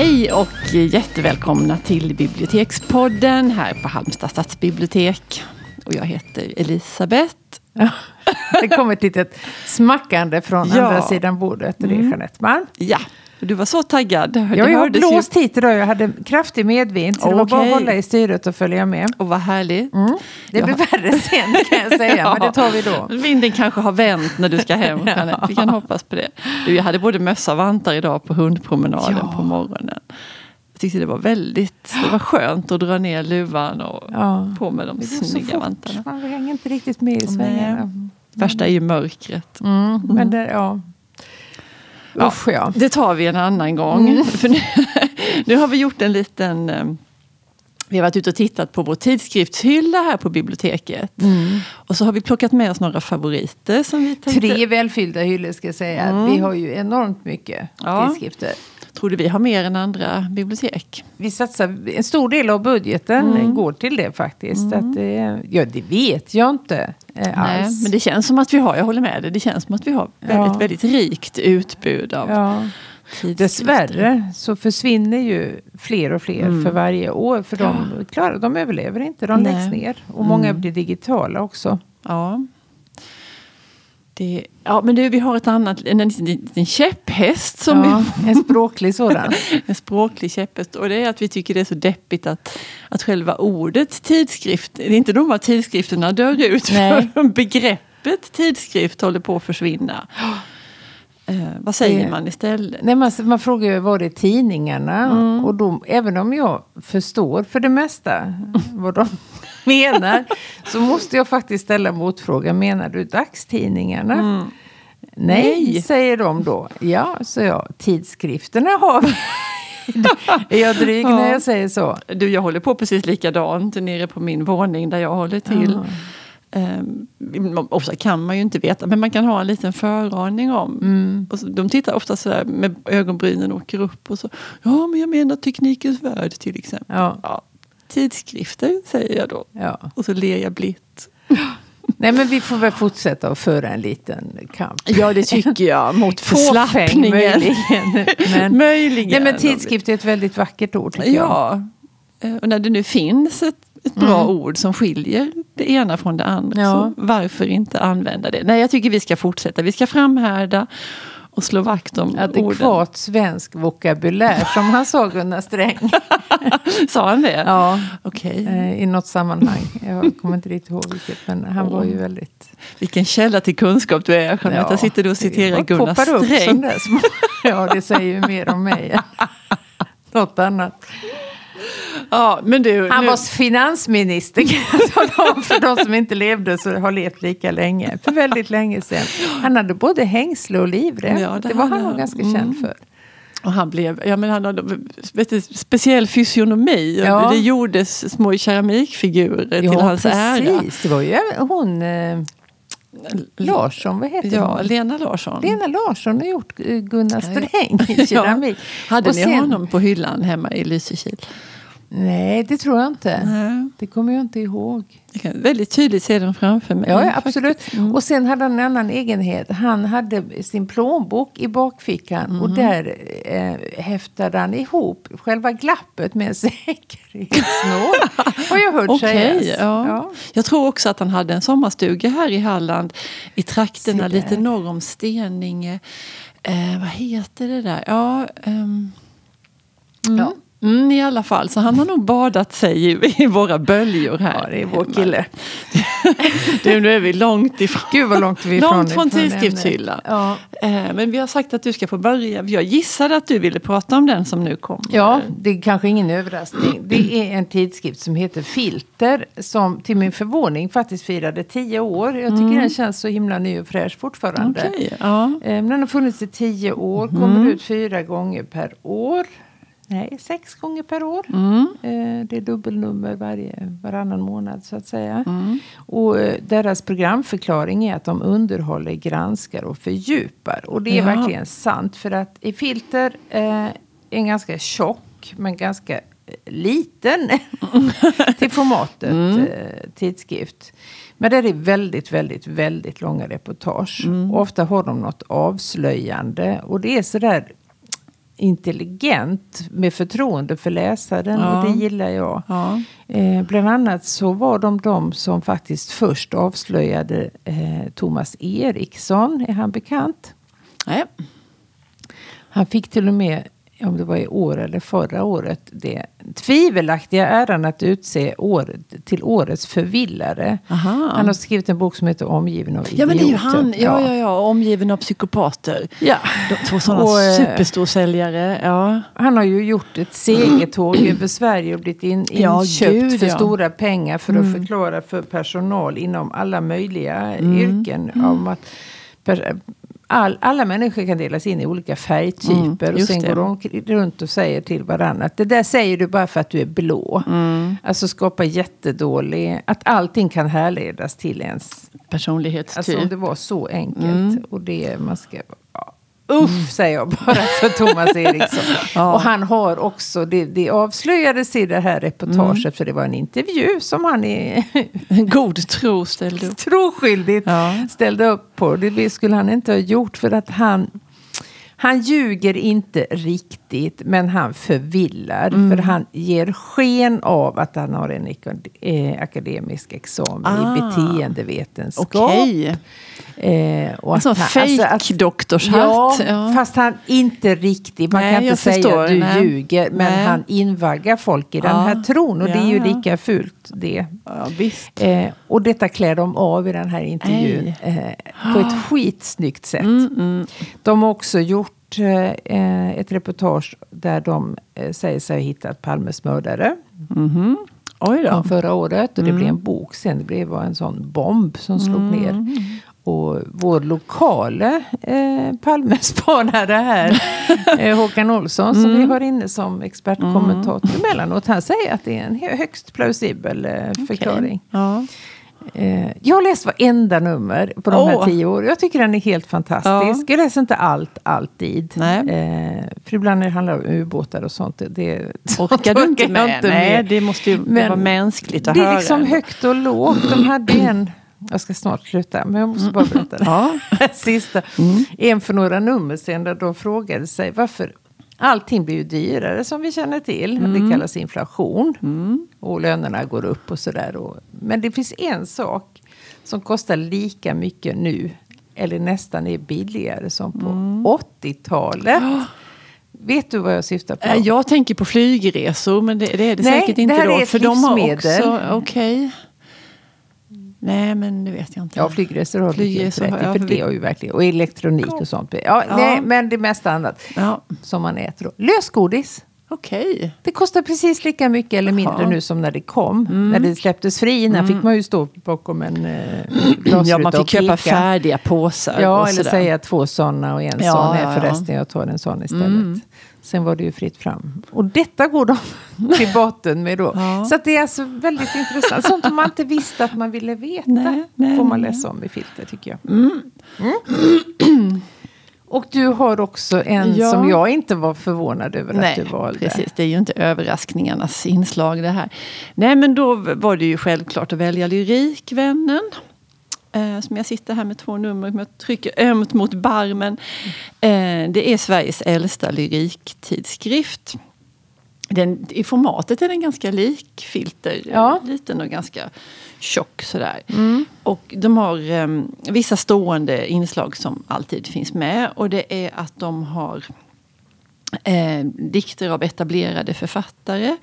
Hej och jättevälkomna till Bibliotekspodden här på Halmstad stadsbibliotek. Och jag heter Elisabeth. Det kom ett litet smackande från Ja. andra sidan bordet. Det är Mm. Jeanette Malm. Ja, du var så taggad. Ja, jag har ju. blåst hit idag. Jag hade kraftig medvind. Så det var bara att hålla i styret och följa med. Och vad härligt. Mm. Det blir värre sen kan jag säga. Men det tar vi då. Vinden kanske har vänt när du ska hem. Jeanette. Vi kan hoppas på det. Du, jag hade både mössa och vantar idag på hundpromenaden Ja. på morgonen. Jag tyckte det var väldigt det var skönt att dra ner luvan och Ja. på med de snygga vantarna. Man hänger inte riktigt med i svängarna. Värsta är ju mörkret. Mm. Men det, ja. Ja. Usch ja. Det tar vi en annan gång. Mm. För nu, nu har vi gjort en liten... eh, Vi har varit ute och tittat på vår tidskriftshylla här på biblioteket. Och så har vi plockat med oss några favoriter som vi tänkte... Tre välfyllda hyllor ska jag säga. Mm. Vi har ju enormt mycket Ja. tidskrifter. Tror du vi har mer än andra bibliotek? Vi satsar, en stor del av budgeten Mm. går till det faktiskt. Att det, ja, det vet jag inte eh, Nej, alls. men det känns som att vi har, jag håller med dig, det känns som att vi har väldigt, Ja. väldigt rikt utbud av ja. Dessvärre så försvinner ju fler och fler Mm. för varje år. För de, klarar, de överlever inte, de Nej. läggs ner. Och många Mm. blir digitala också. Ja. Det, ja, men du, vi har ett annat, en, en, en käpphäst som Ja, en språklig sådan. en språklig käpphäst. Och det är att vi tycker det är så deppigt att, att själva ordet tidskrift, det är inte de att tidskrifterna dör ut, Nej. för begreppet tidskrift håller på att försvinna. Eh, vad säger Det- man istället? Nej, man, man frågar ju vad det är tidningarna. Mm. Och då, även om jag förstår för det mesta vad de menar. Så måste jag faktiskt ställa motfrågan. Menar du dagstidningarna? Mm. Nej, Nej. säger de då. Ja, så jag. Tidskrifterna har vi. är jag dryg Ja. när jag säger så? Du, jag håller på precis likadant nere på min våning där jag håller till. Ja. Um, ofta kan man ju inte veta, men man kan ha en liten föraning om. Mm. Och så, de tittar ofta sådär med ögonbrynen åker upp och så. Ja, men jag menar Teknikens Värld till exempel. Ja. Ja, tidskrifter säger jag då. Ja. Och så ler jag blitt. Nej, men vi får väl fortsätta att föra en liten kamp. Ja, det tycker jag. Mot förslappningen. möjligen. Men, Möjligen. nej, men tidskrift är ett väldigt vackert ord tycker jag. Ja, Eh, och när det nu finns ett, ett bra ord som skiljer det ena från det andra, Ja. så varför inte använda det? Nej, jag tycker vi ska fortsätta. Vi ska framhärda och slå vakt om orden. Adekvat svensk vokabulär, som han sa Gunnar Sträng. Sa han det? Ja, Okej. eh, i något sammanhang. Jag kommer inte riktigt ihåg vilket, men han var ju väldigt... Vilken källa till kunskap du är, Jeanette. Ja, sitter du och citerar Gunnar upp Sträng. små- Ja, det säger ju mer om mig än något annat. Ja, men du, Han nu, var finansminister för de som inte levde så har levt lika länge. För väldigt länge sedan. Han hade både hängsle och livrem. Ja, det det, var han nog ganska Mm. känd för. och han blev, ja men han hade vet du, speciell fysionomi. Ja. Det gjordes små keramikfigurer till hans ära. precis. Det var ju hon eh, Larsson, vad heter Ja, hon? Lena Larsson. Lena Larsson har gjort eh, Gunnar Sträng i keramik. Hade Och ni sen- honom på hyllan hemma i Lysekil? Nej, det tror jag inte. Nej. Det kommer jag inte ihåg. Jag kan väldigt tydligt se den framför mig. Ja, ja absolut. Mm. Och sen hade han en annan egenhet. Han hade sin plånbok i bakfickan Mm. och där eh, häftade han ihop själva glappet med en säkerhetsnål. Har jag hört Okej, sägas. ja. Jag tror också att han hade en sommarstuga här i Halland i trakterna lite norr om Steninge. Eh, vad heter det där? Ja, ehm, ja. Mm, I alla fall, så han har nog badat sig i, i våra böljor här. Ja, det är vår kille. du, nu är vi långt ifrån. Gud vad långt vi är ifrån, Långt från ifrån tidskriftshyllan. Ja. Eh, men vi har sagt att du ska få börja. Jag gissade att du ville prata om den som nu kommer. Ja, det är kanske ingen överraskning. Det är en tidskrift som heter Filter som till min förvåning faktiskt firade tio år. Jag tycker den känns så himla ny och fräsch fortfarande. Mm. Okej, ja. Eh, Den har funnits i tio år, kommer ut fyra gånger per år. Nej, sex gånger per år. Mm. Eh, Det är dubbelnummer varje, varannan månad så att säga. Mm. Och eh, deras programförklaring är att de underhåller, granskar och fördjupar. Och det är Ja. verkligen sant. För att i Filter eh, är en ganska tjock men ganska eh, liten till formatet eh, tidskrift. Men det är väldigt, väldigt, väldigt långa reportage. Och ofta har de något avslöjande. Och det är sådär intelligent med förtroende för läsaren Ja. och det gillar jag. Ja. Eh, bland annat så var de de som faktiskt först avslöjade eh, Thomas Eriksson. Är han bekant? Nej. Han fick till och med, om det var i år eller förra året, det tvivelaktiga äran att utse året, till årets förvillare. Aha. Han har skrivit en bok som heter Omgiven av idioter. Ja men det är ju han, ja, ja, ja, omgiven av psykopater. Ja. De, två sådana Och, eh, superstorsäljare. Ja. Han har ju gjort ett segertåg över Sverige och blivit in, Ja, inköpt gud, för ja. stora pengar för att förklara för personal inom alla möjliga yrken om att all, alla människor kan delas in i olika färgtyper Mm, och sen det. går de runt och säger till varandra att det där säger du bara för att du är blå. Mm. Alltså skapa jättedålig, att allting kan härledas till ens Personlighetstyp. Alltså om det var så enkelt. Mm. Och det man ska... Uff, säger jag bara för Thomas Eriksson. Ja. Och han har också, det, det avslöjades i det här reportaget, Mm. för det var en intervju som han är God tro ställde upp. troskyldigt Ja. ställde upp på. Det skulle han inte ha gjort för att han han ljuger inte riktigt, men han förvillar. Mm. För han ger sken av att han har en eh, akademisk examen Ah. i beteendevetenskap. Okej. Eh, och alltså att- fake-doktorshatt. Ja, Ja. fast han inte riktigt. Man Nej, kan inte säga förstår. att du Nej. ljuger. Men Nej. han invaggar folk i den Ja. här tron. Och det är ju Ja. lika fult det. Ja, visst. Eh, och detta klär de av i den här intervjun eh, på ett skitsnyggt sätt. Mm, De har också gjort eh, ett reportage där de eh, säger sig ha hittat Palmes mördare Mhm. Oj då. från förra året. Och det blev en bok sen. Det blev en sån bomb som slog ner. Och vår lokale eh, Palmespanare här, eh, Håkan Olsson, som vi har inne som expertkommentator emellanåt. Han säger att det är en hö- högst plausibel eh, förklaring. Ja. Eh, jag har läst varenda nummer på de här Åh. tio åren. Jag tycker den är helt fantastisk. Jag läser inte allt, alltid. Nej. Eh, för ibland när det handlar om ubåtar och sånt. Det, det Orkar du inte med? Nej, det måste ju Men vara mänskligt att Det höra. är liksom högt och lågt. De hade en... Jag ska snart sluta, men jag måste bara berätta det. Ja. Sista. En för några nummer sedan där de frågade sig varför allting blir ju dyrare som vi känner till. Det kallas inflation. Och lönerna går upp och sådär. Men det finns en sak som kostar lika mycket nu. Eller nästan är billigare som på 80-talet. Vet du vad jag syftar på? Eh, Jag tänker på flygresor, men det, det är det Nej, säkert det inte här då. är ett för de har livsmedel. också, okej. Nej, men det vet jag inte. Ja, flygresor har du helt Flygresor rätt i, för det har ju verkligen, och elektronik och sånt. Ja, Ja. Nej, men det mesta annat Ja, som man äter. Då. Lösgodis. Okej. Det kostar precis lika mycket eller mindre Jaha. nu som när det kom. När det släpptes fri. Innan fick man ju stå bakom en eh, glasruta Ja, man och fick köpa peka. färdiga påsar. Ja, och eller sådär. säga två sådana och en Ja, sån är ja, ja. förresten. Jag tar en sån istället. Sen var det ju fritt fram. Och detta går de till botten med då. Ja. Så det är alltså väldigt intressant. Sånt som man inte visste att man ville veta. Nej, nej, får man läsa om i filter tycker jag. Mm. Och du har också en Ja. som jag inte var förvånad över att Nej, du valde. precis. Det är ju inte överraskningarnas inslag det här. Nej, men då var det ju självklart att välja Lyrikvännen. Eh, som jag sitter här med två nummer, jag trycker ömt mot barmen. Eh, det är Sveriges äldsta lyriktidskrift. Den, I formatet är den ganska lik Filter. Ja. Liten och ganska tjock sådär. Och de har eh, vissa stående inslag som alltid finns med. Och det är att de har eh, dikter av etablerade författare.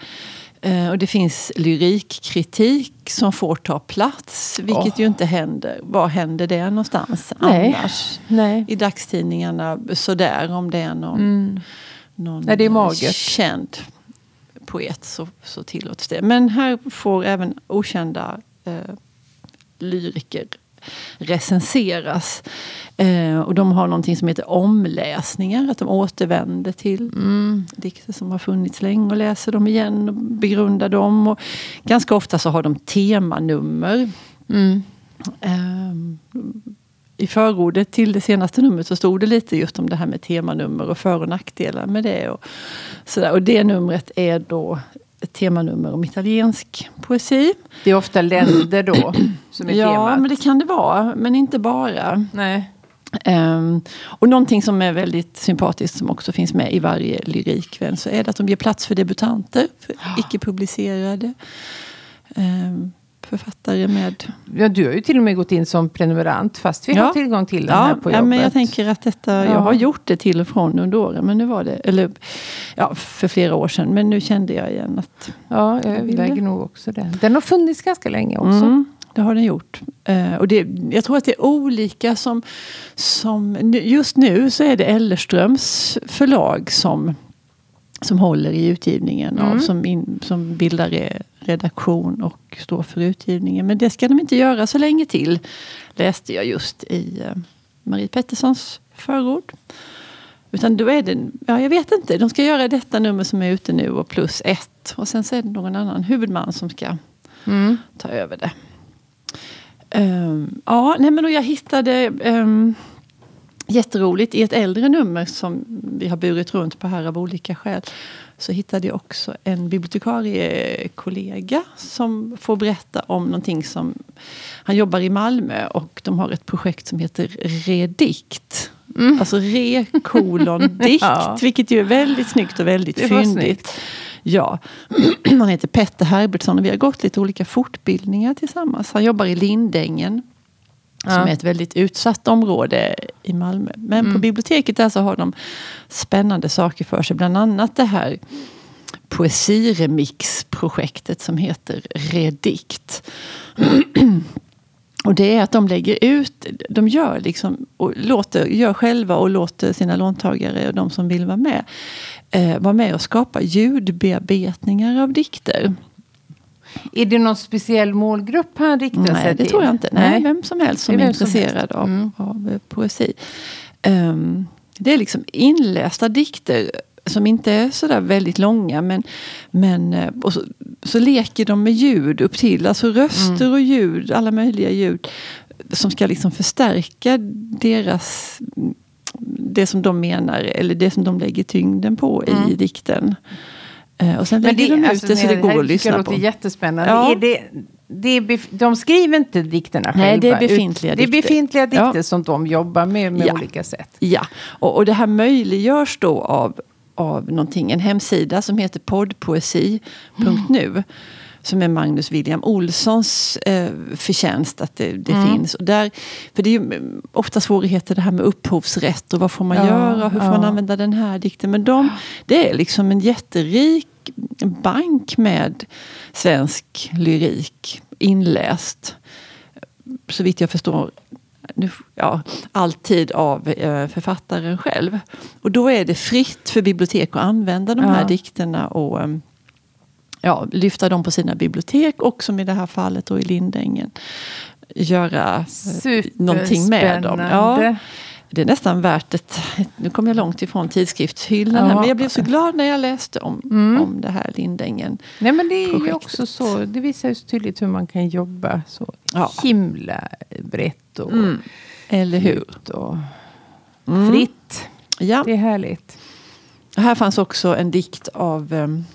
Eh, och det finns lyrikkritik som får ta plats, vilket Åh. ju inte händer. Var händer det någonstans Nej. annars? Nej. I dagstidningarna sådär om det är någon, någon Mm. Nej, det är magert. känd poet så, så tillåts det. Men här får även okända eh, lyriker recenseras. Eh, och de har någonting som heter omläsningar, att de återvänder till Mm. dikter som har funnits länge och läser dem igen och begrundar dem. Och ganska ofta så har de temanummer. Mm. Ehm, I förordet till det senaste numret så stod det lite just om det här med temanummer och för och nackdelar med det. Och, sådär. och det numret är då ett temanummer om italiensk poesi. Det är ofta länder då som är ja, temat. men det kan det vara, men inte bara. Nej. Um, och någonting som är väldigt sympatiskt som också finns med i varje lyrikvän så är det att de ger plats för debutanter, för icke-publicerade um, författare med... Ja, du har ju till och med gått in som prenumerant fast vi Ja. har tillgång till den Ja, här på ja, jobbet. men jag tänker att detta, Ja. jag har gjort det till och från under åren, men nu var det, eller ja, för flera år sedan, men nu kände jag igen att Ja, jag överväger nog också det. Den har funnits ganska länge också. Mm, det har den gjort. Eh, och det, jag tror att det är olika som, som... Just nu så är det Ellerströms förlag som, som håller i utgivningen. Mm. Av, som, in, som bildar redaktion och står för utgivningen. Men det ska de inte göra så länge till. Läste jag just i eh, Marie Petterssons förord. Utan då är det, ja jag vet inte, de ska göra detta nummer som är ute nu och plus ett. Och sen så är det någon annan huvudman som ska Mm. ta över det. Ehm, ja, nej men och jag hittade um, jätteroligt i ett äldre nummer som vi har burit runt på här av olika skäl. Så hittade jag också en bibliotekariekollega som får berätta om någonting som... Han jobbar i Malmö och de har ett projekt som heter Redikt. Alltså re kolon dikt, Ja. vilket ju är väldigt snyggt och väldigt Det fyndigt. snyggt. Ja, han heter Petter Herbertsson och vi har gått lite olika fortbildningar tillsammans. Han jobbar i Lindängen. Som Ja. är ett väldigt utsatt område i Malmö. Men Mm. på biblioteket där så har de spännande saker för sig. Bland annat det här poesiremix-projektet som heter Redikt. Och det är att de lägger ut, de gör liksom, och låter, gör själva och låter sina låntagare och de som vill vara med, eh, vara med och skapa ljudbearbetningar av dikter. Är det någon speciell målgrupp han riktar sig Nej, det till? tror jag inte. Nej, vem som helst som är är som intresserad helst. av, Mm. av eh, poesi. Ehm, det är liksom inlästa dikter som inte är sådär väldigt långa. Men, men, eh, så, så leker de med ljud upp till. Alltså röster Mm. och ljud, alla möjliga ljud. Som ska liksom förstärka deras det som de menar, eller det som de lägger tyngden på i Mm. dikten. Eh, och sen Men lägger de ut alltså, det så det går att lyssna på. låter jättespännande. Ja. Är det, det är de skriver inte dikterna själva? Nej, det är ut- befintliga Det är dikter. befintliga dikter Ja. som de jobbar med med Ja. olika sätt. Ja, och, och det här möjliggörs då av, av någonting, en hemsida som heter poddpoesi.nu. Som är Magnus William Olssons eh, förtjänst att det, det Mm. finns. Och där, för det är ju mm, ofta svårigheter det här med upphovsrätt och vad får man Ja, göra, hur får man ja. använda den här dikten. Men de, det är liksom en jätterik bank med svensk lyrik inläst. Så vitt jag förstår nu, ja, alltid av eh, författaren själv. Och då är det fritt för bibliotek att använda de här Ja. dikterna och eh, ja, lyfta dem på sina bibliotek och som i det här fallet då i Lindängen göra eh, någonting med dem. Ja, det är nästan värt ett... Nu kommer jag långt ifrån tidskriftshyllan Ja. men jag blev så glad när jag läste om, Mm. om det här Lindängen. Nej men det är ju projektet. också så. Det visar ju så tydligt hur man kan jobba så Ja. himla brett och Mm. Eller hur? och Mm. fritt. Ja. Det är härligt. Här fanns också en dikt av um,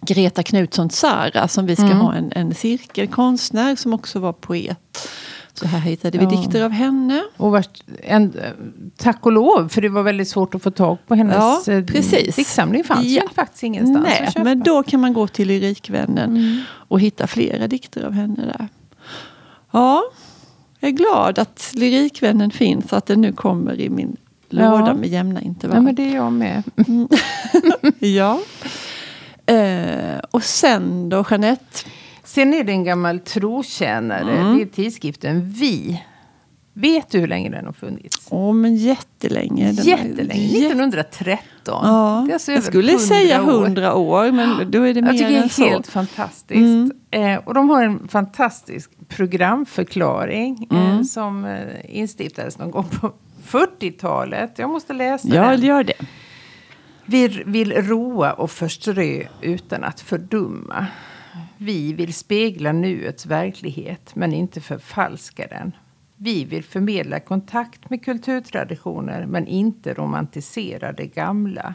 Greta Knutsson Sara som vi ska Mm. ha en, en cirkelkonstnär som också var poet. Så här hittade vi Ja. dikter av henne. Och vart, en, tack och lov, för det var väldigt svårt att få tag på hennes Ja, eh, precis. diktsamling. fanns Ja. ju faktiskt ingenstans Nej, att köpa. men då kan man gå till Lyrikvännen Mm. och hitta flera dikter av henne där. Ja, jag är glad att Lyrikvännen finns att den nu kommer i min Ja. låda med jämna Ja, intervall. men det är jag med. ja. Eh, och sen då, Jeanette? Sen är det en gammal trotjänare. Mm. Det är tidskriften Vi. Vet du hur länge den har funnits? Åh, men jättelänge. Den- Jättelänge. Jätte- 1913. Ja, Det är alltså jag skulle 100 säga år. hundra år, men då är det Jag mer tycker det än är så. helt fantastiskt. Mm. Eh, och de har en fantastisk programförklaring eh, Mm. som eh, instiftades någon gång på 40-talet. Jag måste läsa Ja, den. gör det. Vi vill roa och förströ utan att fördumma. Vi vill spegla nuets verklighet men inte förfalska den. Vi vill förmedla kontakt med kulturtraditioner men inte romantisera det gamla.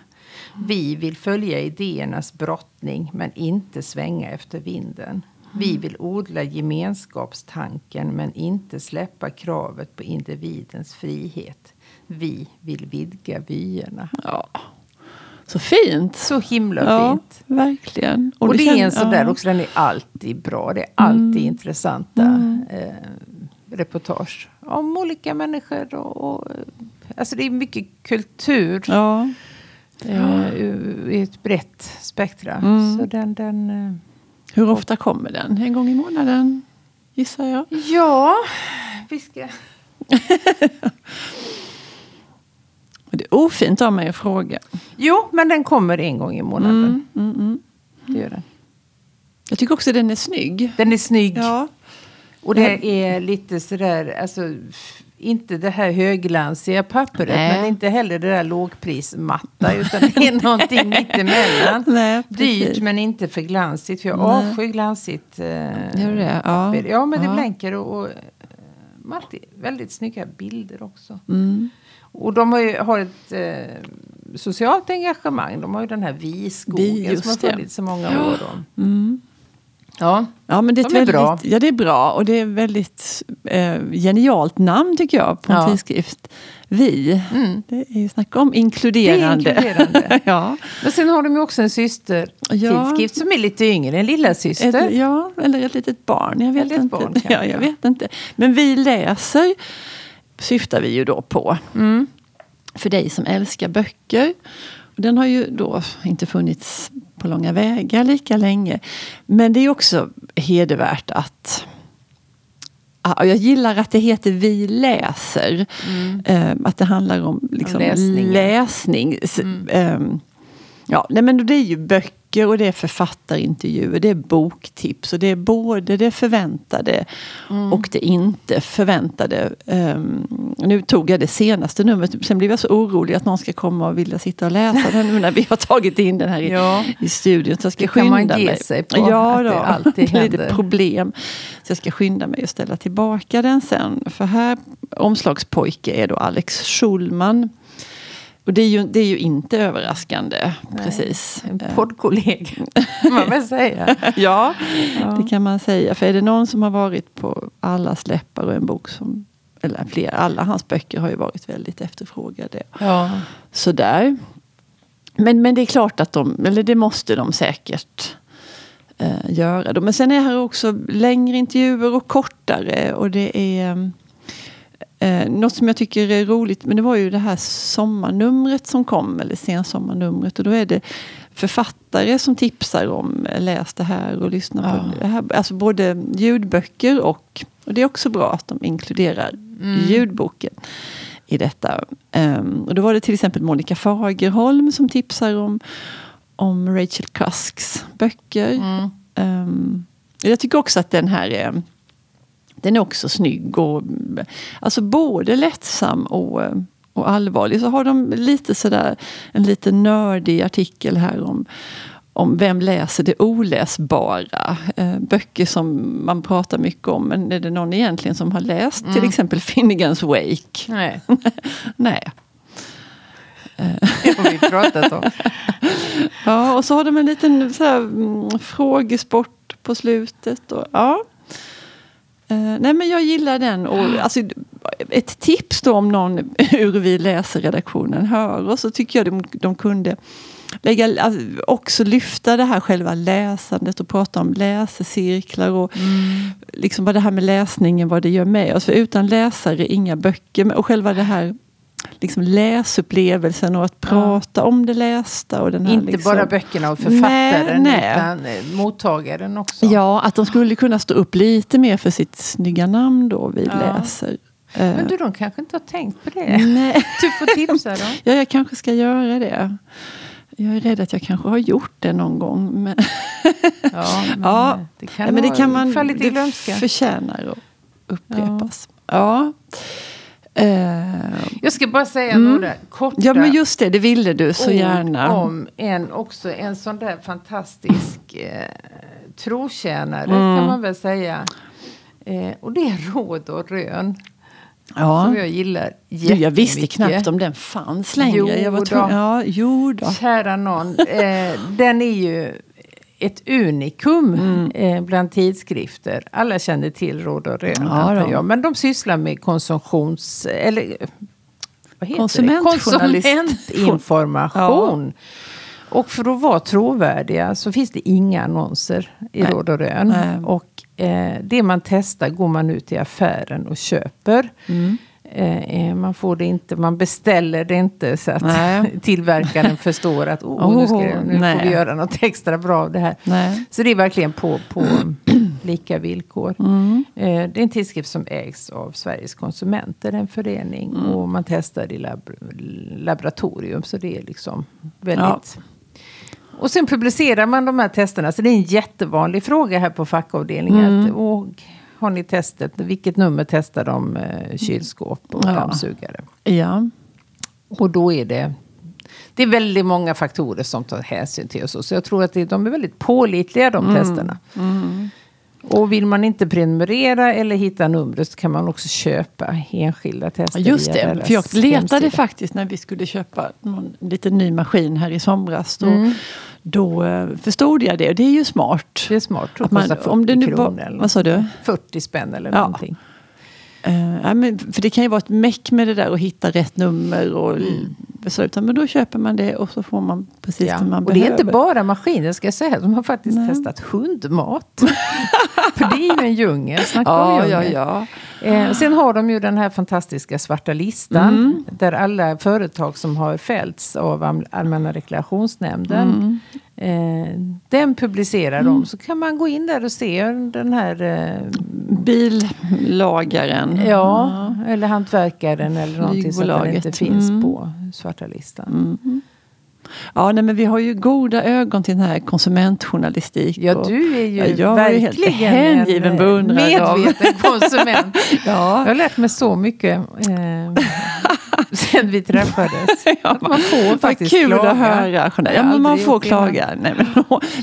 Vi vill följa idéernas brottning men inte svänga efter vinden. Vi vill odla gemenskapstanken men inte släppa kravet på individens frihet. Vi vill vidga vyerna. Ja. Så fint. Så himla ja, fint. Verkligen. Och, det, är en sån där ja. också, den är alltid bra. Det är alltid intressanta Mm. eh, reportage om olika människor. Och, och, alltså det är mycket kultur Ja. eh, i ett brett spektra. Mm. Så den, den, eh, Hur ofta kommer den? En gång i månaden, gissar jag. ja, vi ska... Det är ofint av mig att fråga. Jo, men den kommer en gång i månaden. Mm, mm, mm. Det gör den. Jag tycker också den är snygg. Den är snygg. Ja. Och det är lite sådär, alltså inte det här högglansiga pappret Nej. men inte heller det där lågprismatta utan det är någonting mittemellan. Nej, Dyrt men inte för glansigt för jag avskyr glansigt eh, det? Ja. papper. Ja men det blänker och, och alltid väldigt snygga bilder också. Mm. Och de har ju har ett eh, socialt engagemang. De har ju den här viskogen som har funnits så många år. Då. Mm. Ja. Ja, men det är, De är väldigt, bra. Ja, det är bra. Och det är ett väldigt eh, genialt namn tycker jag på en Ja. tidskrift. Vi. Mm. Det är ju snack om inkluderande. Inkluderande. ja. Men sen har de ju också en systertidskrift som är lite yngre, en lilla syster. Ett, ja, eller ett litet barn. Jag vet inte. barn, ja, jag vet inte. Men vi läser syftar vi ju då på. Mm. För dig som älskar böcker. Den har ju då inte funnits på långa vägar lika länge. Men det är också hedervärt att Ja, Jag gillar att det heter Vi läser. Eh, att det handlar om liksom, läsningen. läsning. S- ehm, ja, nej, men det är ju böcker och det är författarintervjuer. Det är boktips och det är både det förväntade och det inte förväntade. Ehm, nu tog jag det senaste numret. Sen blev jag så orolig att någon ska komma och vilja sitta och läsa den nu när vi har tagit in den här i, Ja. i studion. Så jag ska Det kan man skynda ge mig. sig på, ja, att det då. alltid det är lite händer. problem. Så jag ska skynda mig och ställa tillbaka den sen. För här, omslagspojke är då Alex Schulman. Och det är ju, det är ju inte överraskande. Precis. En Eh, poddkollega, kan man väl säga. Ja, Ja. det kan man säga. För är det någon som har varit på allas läppar och en bok som eller flera, alla hans böcker har ju varit väldigt efterfrågade. Ja. Sådär. Men, men det är klart att de, eller det måste de säkert eh, göra. då. Men sen är här också längre intervjuer och kortare. Och det är eh, något som jag tycker är roligt. Men det var ju det här sommarnumret som kom. Eller sensommarnumret. Och då är det författare som tipsar om eh, läs det här och lyssna Ja. på det här. Alltså både ljudböcker och, och det är också bra att de inkluderar ljudboken i detta. Ehm, och då var det till exempel Monica Fagerholm som tipsar om, om Rachel Cusks böcker. Mm. Ehm, jag tycker också att den här är, den är också snygg. Och, alltså både lättsam och, och allvarlig. Så har de lite sådär, en lite nördig artikel här om, om vem läser det oläsbara. Eh, böcker som man pratar mycket om. Men är det någon egentligen som har läst till exempel Finnegans Wake? Nej, Nej. det har vi pratat om. Ja, och så har de en liten så här, mm, frågesport på slutet. Och, ja. Eh, nej men jag gillar den. Och, alltså, ett tips då om någon ur Vi läser-redaktionen hör oss så tycker jag de, de kunde lägga, alltså, också lyfta det här själva läsandet och prata om läsecirklar och liksom vad det här med läsningen, vad det gör med oss. För utan läsare, inga böcker. Och själva det här liksom läsupplevelsen och att prata om det lästa. Och den här, Inte liksom, bara böckerna och författaren Nej, nej. utan eh, mottagaren också. Ja, att de skulle kunna stå upp lite mer för sitt snygga namn då vi Ja. läser. Eh, Men du, de kanske inte har tänkt på det. Nej. Du får tipsa dem. Ja, jag kanske ska göra det. Jag är rädd att jag kanske har gjort det någon gång. Men, Ja, men Ja. det kan, Nej, men det kan man, det förtjänar att upprepas. Ja. Eh, Jag ska bara säga Mm. några korta ja, men just det, det ville du så gärna. om en, också en sån där fantastisk eh, trotjänare Mm. kan man väl säga. Eh, och det är Råd och Rön. ja. Som jag gillar Du, jag visste knappt om den fanns längre. Jo jag var tvungen, ja, jo då. Kära någon. Eh, den är ju ett unikum Mm. eh, bland tidskrifter. Alla känner till Råd och Rön, Ja, jag. Men de sysslar med konsumtions... Eller vad heter det? Konsumentinformation. Och för att vara trovärdiga så finns det inga annonser i Nej. Råd och Rön. Nej. Och eh, det man testar går man ut i affären och köper. Mm. Eh, eh, man får det inte, man beställer det inte så att Nej. tillverkaren förstår att oh, nu, ska, Oh, nu får vi göra något extra bra av det här. Nej. Så det är verkligen på, på lika villkor. Mm. Eh, det är en tidskrift som ägs av Sveriges konsumenter, en förening. Mm. Och man testar i lab laboratorium, så det är liksom väldigt... Och sen publicerar man de här testerna, så det är en jättevanlig fråga här på fackavdelningen. Mm. Att, "Åh, har ni testat, vilket nummer testar de eh, kylskåp och Ja. dammsugare? Ja. Och då är det... Det är väldigt många faktorer som tar hänsyn till oss. Så jag tror att det, de är väldigt pålitliga de Mm. testerna. Och vill man inte prenumerera eller hitta numret så kan man också köpa enskilda tester. Just det, för jag letade hemsida. faktiskt när vi skulle köpa någon liten ny maskin här i somras. Då, Mm. Då eh, förstod jag det och det är ju smart. Det är smart. Att det man, kostar 40 om det nu kronor. var, vad sa du? 40 spänn eller Ja. någonting. Eh, ja, men, för det kan ju vara ett meck med det där att hitta rätt nummer och besluta. Men då köper man det och så får man precis Ja. det man Och det behöver. är inte bara maskiner ska jag säga. De har faktiskt Nej. testat hundmat. För det är ju en djungel. Snacka om Ja, ja, djungel. ja. Eh, sen har de ju den här fantastiska svarta listan. Mm. Där alla företag som har fällts av Allmänna reklamationsnämnden. Mm. Eh, den publicerar de. Så kan man gå in där och se den här eh, Billagaren. Ja, eller hantverkaren eller någonting Flygbolaget. inte finns Mm. på svarta listan. Ja, nej, men vi har ju goda ögon till den här konsumentjournalistik. Ja, du är ju Ja, jag var ju helt verkligen hängiven av- medveten konsument. Jag Ja, har lärt mig så mycket eh, sen vi träffades. Man får faktiskt kul klaga. att höra. Jeanette. Jag Ja, men man får klaga. Nej men,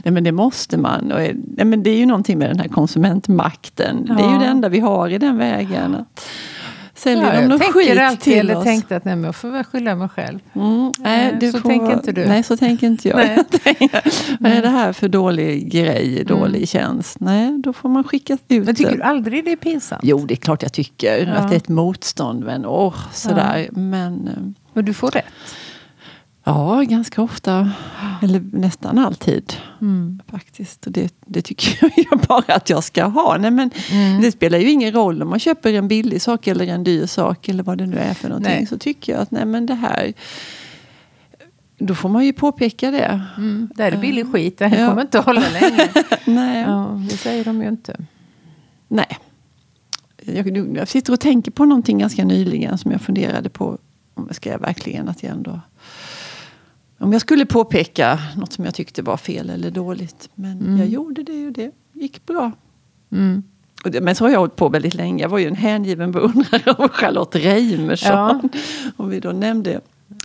nej, men det måste man. Nej, men det är ju någonting med den här konsumentmakten. Det är ju Ja. det enda vi har i den vägen. Att Säljer Ja, de jag någon skit alltid, till eller oss? tänkte att nej, men jag får väl skylla mig själv. Mm, nej, Eh, det så får tänker inte du. Nej, så tänker inte jag. Nej. Jag Vad är det här för dålig grej, dålig tjänst? Nej, då får man skicka ut Mm. Men tycker du aldrig det är pinsamt? Jo, det är klart jag tycker Ja. att det är ett motstånd. Men åh, sådär. Men eh, Men du får rätt. Ja, ganska ofta. Eller nästan alltid. Mm. Faktiskt. Och det, det tycker jag bara att jag ska ha. Nej, men Mm. Det spelar ju ingen roll om man köper en billig sak eller en dyr sak. Eller vad det nu är för någonting. Nej. Så tycker jag att nej, men det här. Då får man ju påpeka det. Mm. Det här är billig skit, det här Ja. kommer inte att hålla länge. Nej. Ja, det säger de ju inte. Nej. Jag, jag sitter och tänker på någonting ganska nyligen som jag funderade på. Ska jag verkligen att jag ändå... Om jag skulle påpeka något som jag tyckte var fel eller dåligt. Men Mm. jag gjorde det och det gick bra. Mm. Det, men så har jag hållit på väldigt länge. Jag var ju en hängiven beundrare av Charlotte Reimersson. Ja. Om vi då nämnde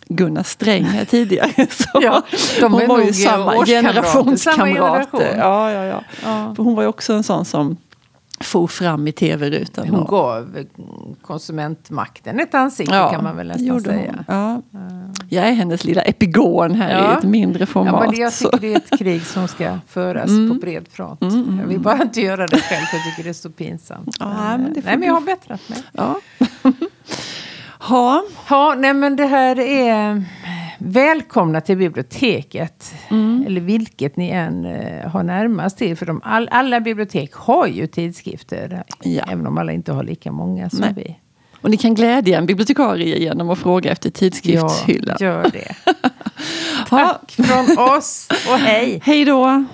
Gunnar Sträng här tidigare. Så Ja, de hon var ju samma årskamrater, generationskamrat. samma generation. Ja, ja, ja. Ja. Hon var ju också en sån som for fram i tv-rutan. Hon gav eh, konsumentmakten ett ansikte kan man väl nästan säga. Ja. Jag är hennes lilla epigon här Ja. i ett mindre Ja, format. men det, jag tycker det är ett krig som ska föras Mm. på bred front. Jag vill bara inte göra det själv för jag tycker det är så pinsamt. Ja, men det får nej, men jag har bättrat mig. Ja. ha. Ja, nej men det här är välkomna till biblioteket. Mm. Eller vilket ni än eh, har närmast till. För de, all, alla bibliotek har ju tidskrifter. Ja. Även om alla inte har lika många som Nej. vi. Och ni kan glädja en bibliotekarie genom att fråga efter tidskriftshyllan. Ja, gör det. Tack från oss och hej! Hej då!